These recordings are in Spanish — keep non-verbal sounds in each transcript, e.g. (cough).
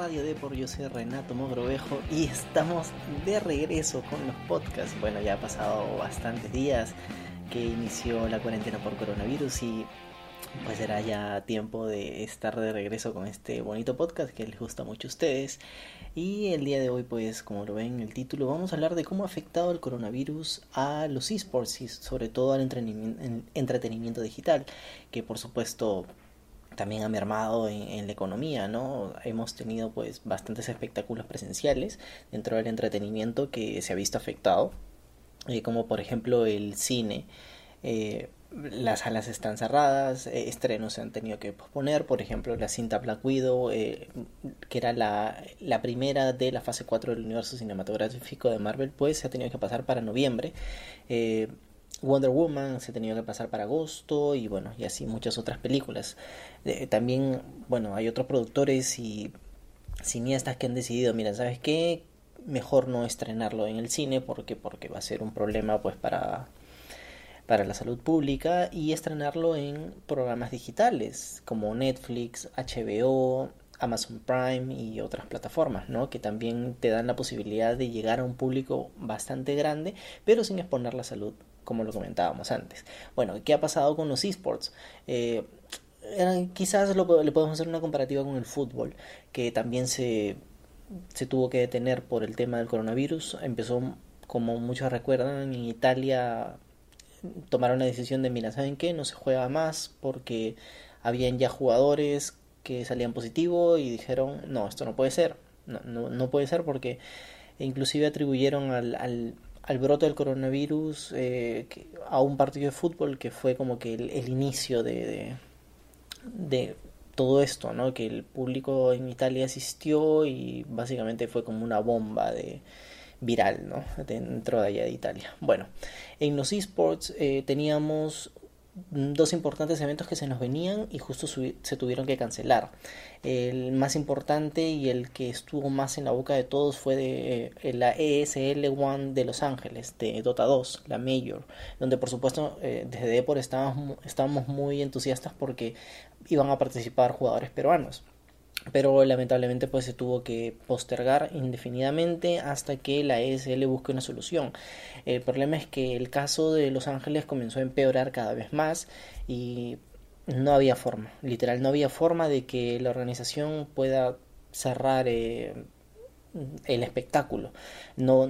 Radio Depor, yo soy Renato Mogrovejo y estamos de regreso con los podcasts. Bueno, ya ha pasado bastantes días que inició la cuarentena por coronavirus y pues será ya tiempo de estar de regreso con este bonito podcast que les gusta mucho a ustedes. Y el día de hoy, pues como lo ven en el título, vamos a hablar de cómo ha afectado el coronavirus a los esports y sobre todo al entretenimiento digital, que por supuesto también ha mermado en, la economía, ¿no? Hemos tenido pues bastantes espectáculos presenciales dentro del entretenimiento que se ha visto afectado, eh, como por ejemplo el cine. Eh, las salas están cerradas, eh, estrenos se han tenido que posponer, por ejemplo la cinta Black Widow, que era la, la, primera de la fase 4 del universo cinematográfico de Marvel, pues se ha tenido que pasar para noviembre. Wonder Woman se ha tenido que pasar para agosto y bueno, y así muchas otras películas. También, bueno, hay otros productores y cineastas que han decidido, mira, ¿sabes qué? Mejor no estrenarlo en el cine porque porque va a ser un problema pues para para la salud pública y estrenarlo en programas digitales como Netflix, HBO, Amazon Prime y otras plataformas, ¿no? Que también te dan la posibilidad de llegar a un público bastante grande, pero sin exponer la salud como lo comentábamos antes. Bueno, ¿qué ha pasado con los esports? Eh, quizás le podemos hacer una comparativa con el fútbol, que también se, se tuvo que detener por el tema del coronavirus. Empezó, como muchos recuerdan, en Italia tomaron la decisión de, mira, ¿saben qué? No se juega más porque habían ya jugadores que salían positivo y dijeron, no, esto no puede ser. No, no, no puede ser porque inclusive atribuyeron al al brote del coronavirus eh, a un partido de fútbol que fue como que el, inicio de, de, todo esto, ¿no? Que el público en Italia asistió y básicamente fue como una bomba de viral, ¿no? Dentro de allá de Italia. Bueno, en los esports eh, teníamos dos importantes eventos que se nos venían y justo se tuvieron que cancelar. El más importante y el que estuvo más en la boca de todos fue de eh, la ESL One de Los Ángeles, de Dota 2, la Major, donde por supuesto eh, desde Depor estábamos, estábamos muy entusiastas porque iban a participar jugadores peruanos pero lamentablemente pues se tuvo que postergar indefinidamente hasta que la ESL busque una solución. El problema es que el caso de Los Ángeles comenzó a empeorar cada vez más y no había forma, literal, no había forma de que la organización pueda cerrar eh, el espectáculo. No,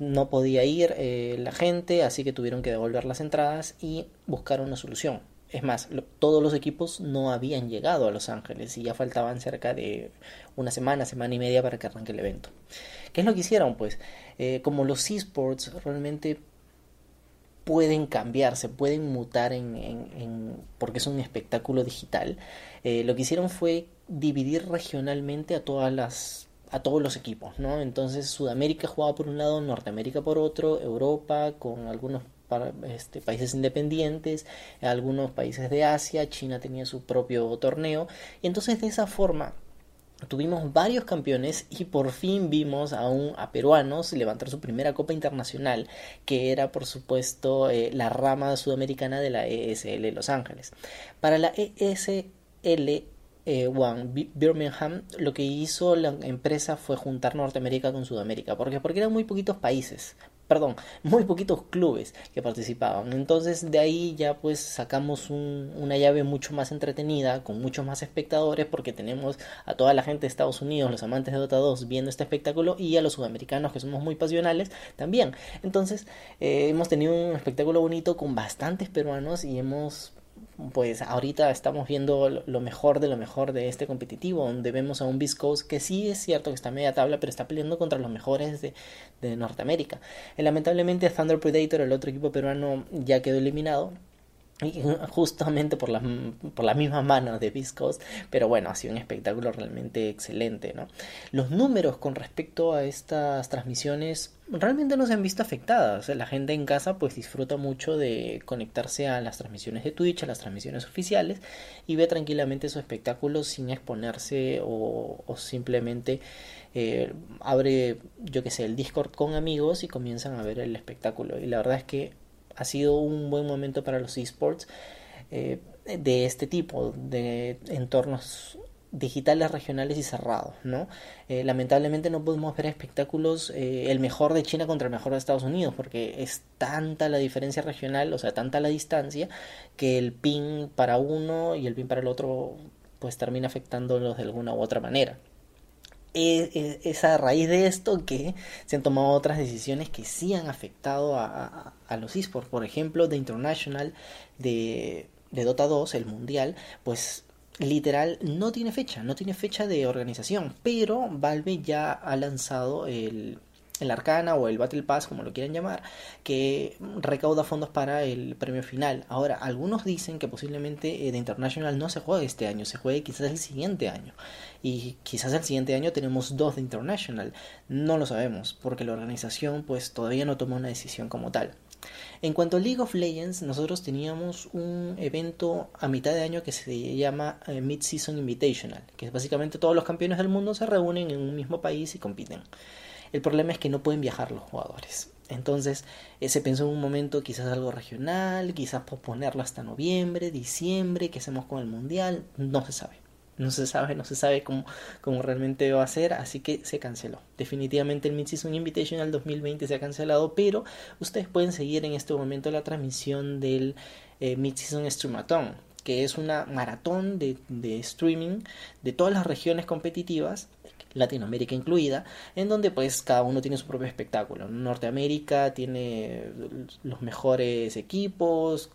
no podía ir eh, la gente, así que tuvieron que devolver las entradas y buscar una solución. Es más, todos los equipos no habían llegado a Los Ángeles y ya faltaban cerca de una semana, semana y media para que arranque el evento. ¿Qué es lo que hicieron? Pues eh, como los esports realmente pueden cambiarse, pueden mutar en, en, porque es un espectáculo digital, eh, lo que hicieron fue dividir regionalmente a todas las a todos los equipos, ¿no? Entonces Sudamérica jugaba por un lado, Norteamérica por otro, Europa con algunos este, países independientes, algunos países de Asia, China tenía su propio torneo, y entonces de esa forma tuvimos varios campeones y por fin vimos a, un, a peruanos levantar su primera copa internacional que era por supuesto eh, la rama sudamericana de la ESL Los Ángeles. Para la ESL eh, One Birmingham lo que hizo la empresa fue juntar Norteamérica con Sudamérica. Porque porque eran muy poquitos países perdón, muy poquitos clubes que participaban. Entonces de ahí ya pues sacamos una llave mucho más entretenida, con muchos más espectadores, porque tenemos a toda la gente de Estados Unidos, los amantes de Dota 2, viendo este espectáculo, y a los sudamericanos que somos muy pasionales también. Entonces eh, hemos tenido un espectáculo bonito con bastantes peruanos y hemos pues ahorita estamos viendo lo mejor de lo mejor de este competitivo, donde vemos a un Biscos que sí es cierto que está a media tabla, pero está peleando contra los mejores de, de Norteamérica. Y lamentablemente Thunder Predator, el otro equipo peruano, ya quedó eliminado (laughs) justamente por las, por las mismas manos de Viscos, pero bueno, ha sido un espectáculo realmente excelente, ¿no? Los números con respecto a estas transmisiones realmente no se han visto afectadas, la gente en casa pues disfruta mucho de conectarse a las transmisiones de Twitch, a las transmisiones oficiales y ve tranquilamente su espectáculo sin exponerse o, simplemente eh, abre, yo que sé, el Discord con amigos y comienzan a ver el espectáculo y la verdad es que ha sido un buen momento para los esports eh, de este tipo, de entornos digitales regionales y cerrados, ¿no? Eh, lamentablemente no podemos ver espectáculos eh, el mejor de China contra el mejor de Estados Unidos porque es tanta la diferencia regional, o sea, tanta la distancia que el pin para uno y el pin para el otro pues termina afectándolos de alguna u otra manera. Es, a raíz de esto que se han tomado otras decisiones que sí han afectado a, los esports. Por ejemplo, The International de, de Dota 2, el mundial, pues literal no tiene fecha, no tiene fecha de organización, pero Valve ya ha lanzado el, el Arcana o el Battle Pass, como lo quieran llamar, que recauda fondos para el premio final. Ahora, algunos dicen que posiblemente The International no se juegue este año, se juegue quizás el siguiente año. Y quizás el siguiente año tenemos dos de International. No lo sabemos, porque la organización pues todavía no tomó una decisión como tal. En cuanto a League of Legends, nosotros teníamos un evento a mitad de año que se llama eh, Mid-Season Invitational, que es básicamente todos los campeones del mundo se reúnen en un mismo país y compiten. El problema es que no pueden viajar los jugadores. Entonces eh, se pensó en un momento quizás algo regional, quizás posponerlo hasta noviembre, diciembre, qué hacemos con el mundial, no se sabe no se sabe, no se sabe cómo, realmente va a ser, así que se canceló. Definitivamente el Mid-Season Invitational 2020 se ha cancelado, pero ustedes pueden seguir en este momento la transmisión del eh, Mid-Season Streamathon, que es una maratón de streaming de todas las regiones competitivas Latinoamérica incluida, en donde pues cada uno tiene su propio espectáculo. Norteamérica tiene los mejores equipos,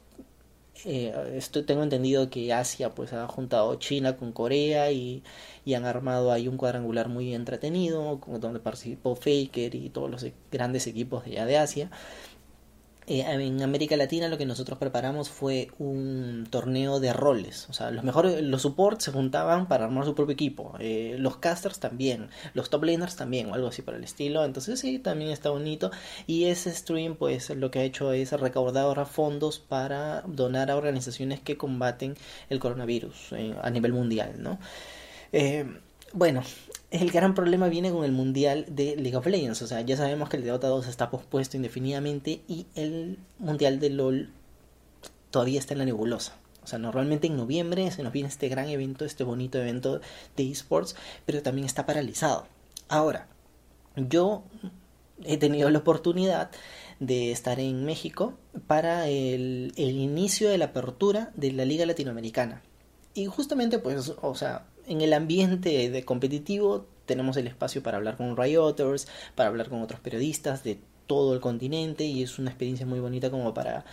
eh, tengo entendido que Asia pues ha juntado China con Corea y, y han armado ahí un cuadrangular muy entretenido donde participó Faker y todos los grandes equipos de allá de Asia eh, en América Latina lo que nosotros preparamos fue un torneo de roles. O sea, los mejores, los supports se juntaban para armar su propio equipo. Eh, los casters también, los top laners también, o algo así por el estilo. Entonces sí, también está bonito. Y ese stream, pues lo que ha hecho es recaudar ahora fondos para donar a organizaciones que combaten el coronavirus eh, a nivel mundial, ¿no? bueno, el gran problema viene con el mundial de League of Legends. O sea, ya sabemos que el de Dota 2 está pospuesto indefinidamente y el mundial de LOL todavía está en la nebulosa. O sea, normalmente en noviembre se nos viene este gran evento, este bonito evento de esports, pero también está paralizado. Ahora, yo he tenido la oportunidad de estar en México para el, el inicio de la apertura de la Liga Latinoamericana. Y justamente, pues, o sea, en el ambiente de competitivo tenemos el espacio para hablar con Rioters, para hablar con otros periodistas de todo el continente y es una experiencia muy bonita como para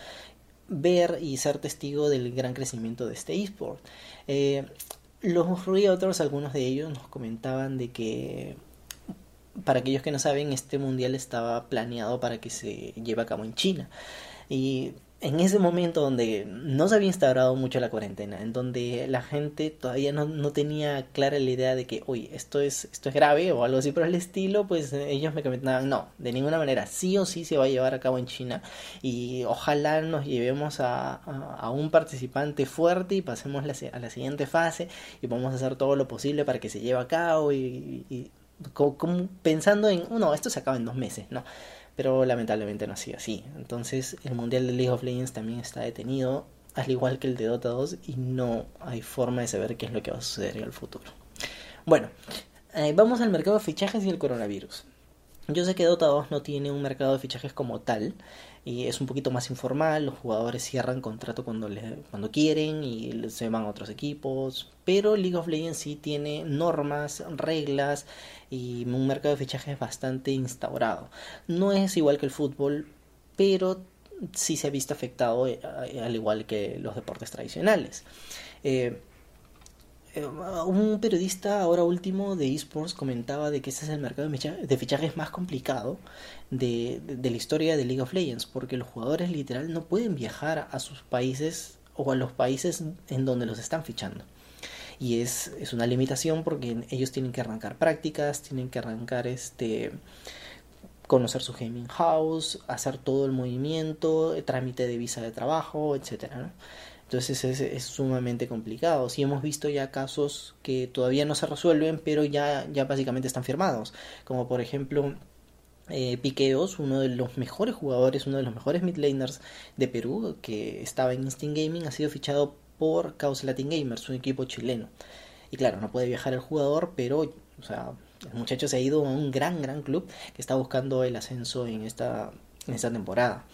ver y ser testigo del gran crecimiento de este eSport. Eh, los Rioters, algunos de ellos nos comentaban de que para aquellos que no saben, este mundial estaba planeado para que se lleve a cabo en China. Y en ese momento donde no se había instaurado mucho la cuarentena, en donde la gente todavía no, tenía clara la idea de que, oye, esto es, esto es grave o algo así por el estilo, pues ellos me comentaban, no, de ninguna manera, sí o sí se va a llevar a cabo en China y ojalá nos llevemos a, a, un participante fuerte y pasemos a la siguiente fase y a hacer todo lo posible para que se lleve a cabo y, como, pensando en, no, esto se acaba en dos meses, ¿no? Pero lamentablemente no ha sido así. Entonces el Mundial de League of Legends también está detenido, al igual que el de Dota 2, y no hay forma de saber qué es lo que va a suceder en el futuro. Bueno, eh, vamos al mercado de fichajes y el coronavirus. Yo sé que Dota 2 no tiene un mercado de fichajes como tal, y es un poquito más informal, los jugadores cierran contrato cuando, le, cuando quieren y se van a otros equipos, pero League of Legends sí tiene normas, reglas y un mercado de fichajes bastante instaurado. No es igual que el fútbol, pero sí se ha visto afectado eh, al igual que los deportes tradicionales. Eh, un periodista ahora último de esports comentaba de que ese es el mercado de fichajes más complicado de, la historia de League of Legends, porque los jugadores literal no pueden viajar a sus países o a los países en donde los están fichando. Y es, es una limitación porque ellos tienen que arrancar prácticas, tienen que arrancar este conocer su gaming house, hacer todo el movimiento, trámite de visa de trabajo, etcétera. Entonces es, sumamente complicado. Si hemos visto ya casos que todavía no se resuelven, pero ya, ya básicamente están firmados. Como por ejemplo eh, Piqueos, uno de los mejores jugadores, uno de los mejores midlaners de Perú, que estaba en Instinct Gaming, ha sido fichado por Chaos Latin Gamers, un equipo chileno. Y claro, no puede viajar el jugador, pero o sea, el muchacho se ha ido a un gran, gran club que está buscando el ascenso en esta, en esta temporada.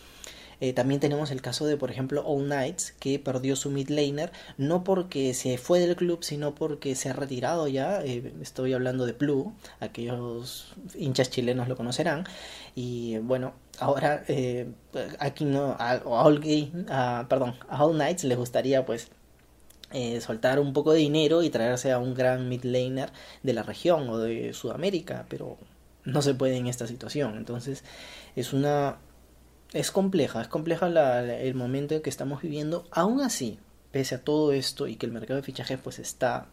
Eh, también tenemos el caso de, por ejemplo, All Knights, que perdió su mid laner, no porque se fue del club, sino porque se ha retirado ya. Eh, estoy hablando de Blue, aquellos hinchas chilenos lo conocerán. Y bueno, ahora eh, aquí no, a, All, perdón, a All Knights les gustaría pues soltar un poco de dinero y traerse a un gran mid laner de la región o de Sudamérica, pero no se puede en esta situación. Entonces es una es compleja, es compleja el momento en que estamos viviendo. Aún así, pese a todo esto y que el mercado de fichajes pues está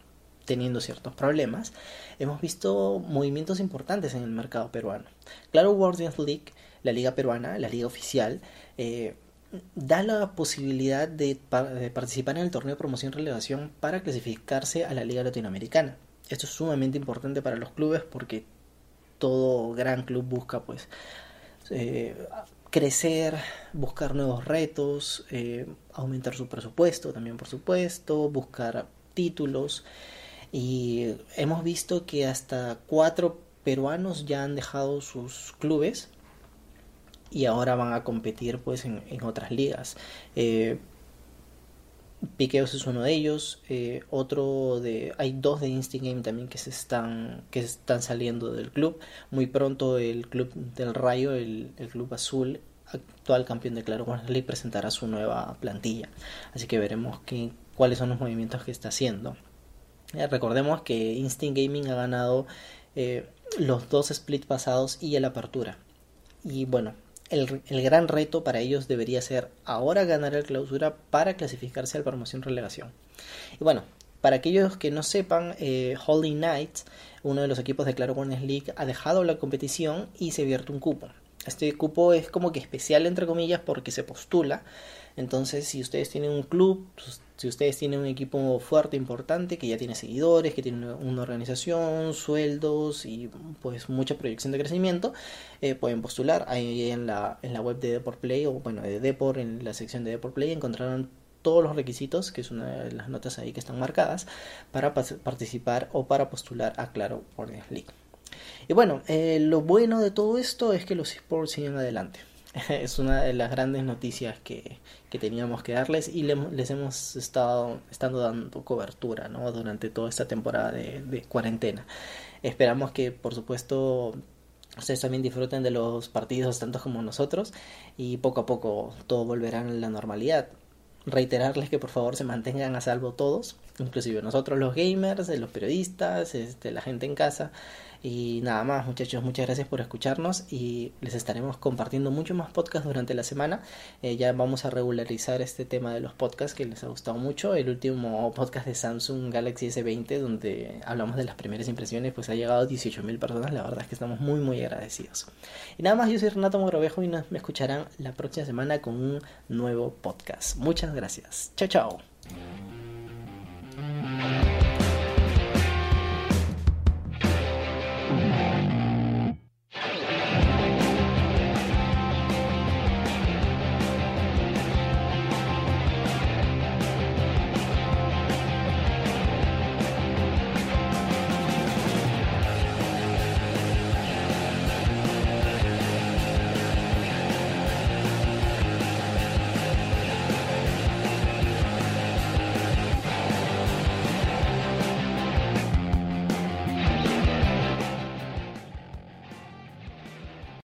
teniendo ciertos problemas, hemos visto movimientos importantes en el mercado peruano. Claro, World League, la liga peruana, la liga oficial, eh, da la posibilidad de, de, participar en el torneo de promoción y relevación para clasificarse a la liga latinoamericana. Esto es sumamente importante para los clubes porque todo gran club busca pues eh, crecer, buscar nuevos retos, eh, aumentar su presupuesto también por supuesto, buscar títulos y hemos visto que hasta cuatro peruanos ya han dejado sus clubes y ahora van a competir pues en, otras ligas. Eh, Piqueos es uno de ellos, eh, otro de hay dos de Instinct Game también que se están que están saliendo del club. Muy pronto el club del Rayo, el, club azul, actual campeón de Claro League presentará su nueva plantilla. Así que veremos cuáles son los movimientos que está haciendo. Eh, recordemos que Instinct Gaming ha ganado eh, los dos splits pasados y el apertura. Y bueno, el, gran reto para ellos debería ser ahora ganar el clausura para clasificarse al promoción relegación. Y bueno, para aquellos que no sepan, eh, Holy Knights, uno de los equipos de Claro Warner League, ha dejado la competición y se vierte un cupo. Este cupo es como que especial entre comillas porque se postula. Entonces, si ustedes tienen un club, pues, si ustedes tienen un equipo fuerte, importante, que ya tiene seguidores, que tiene una organización, sueldos y pues mucha proyección de crecimiento, eh, pueden postular. Ahí en la, en la web de Deport Play o bueno, de Deport, en la sección de Deport Play encontrarán todos los requisitos, que es una de las notas ahí que están marcadas, para participar o para postular a Claro Warner League. Y bueno, eh, lo bueno de todo esto es que los esports siguen adelante. (laughs) es una de las grandes noticias que, que teníamos que darles y les hemos estado estando dando cobertura ¿no? durante toda esta temporada de, de cuarentena. Esperamos que, por supuesto, ustedes también disfruten de los partidos tanto como nosotros y poco a poco todo volverá a la normalidad reiterarles que por favor se mantengan a salvo todos, inclusive nosotros los gamers, los periodistas, este, la gente en casa. Y nada más, muchachos, muchas gracias por escucharnos y les estaremos compartiendo mucho más podcasts durante la semana. Eh, ya vamos a regularizar este tema de los podcasts que les ha gustado mucho. El último podcast de Samsung Galaxy S20, donde hablamos de las primeras impresiones, pues ha llegado a 18.000 personas. La verdad es que estamos muy, muy agradecidos. Y nada más, yo soy Renato Mogrovejo y nos me escucharán la próxima semana con un nuevo podcast. Muchas gracias. Chao, chao.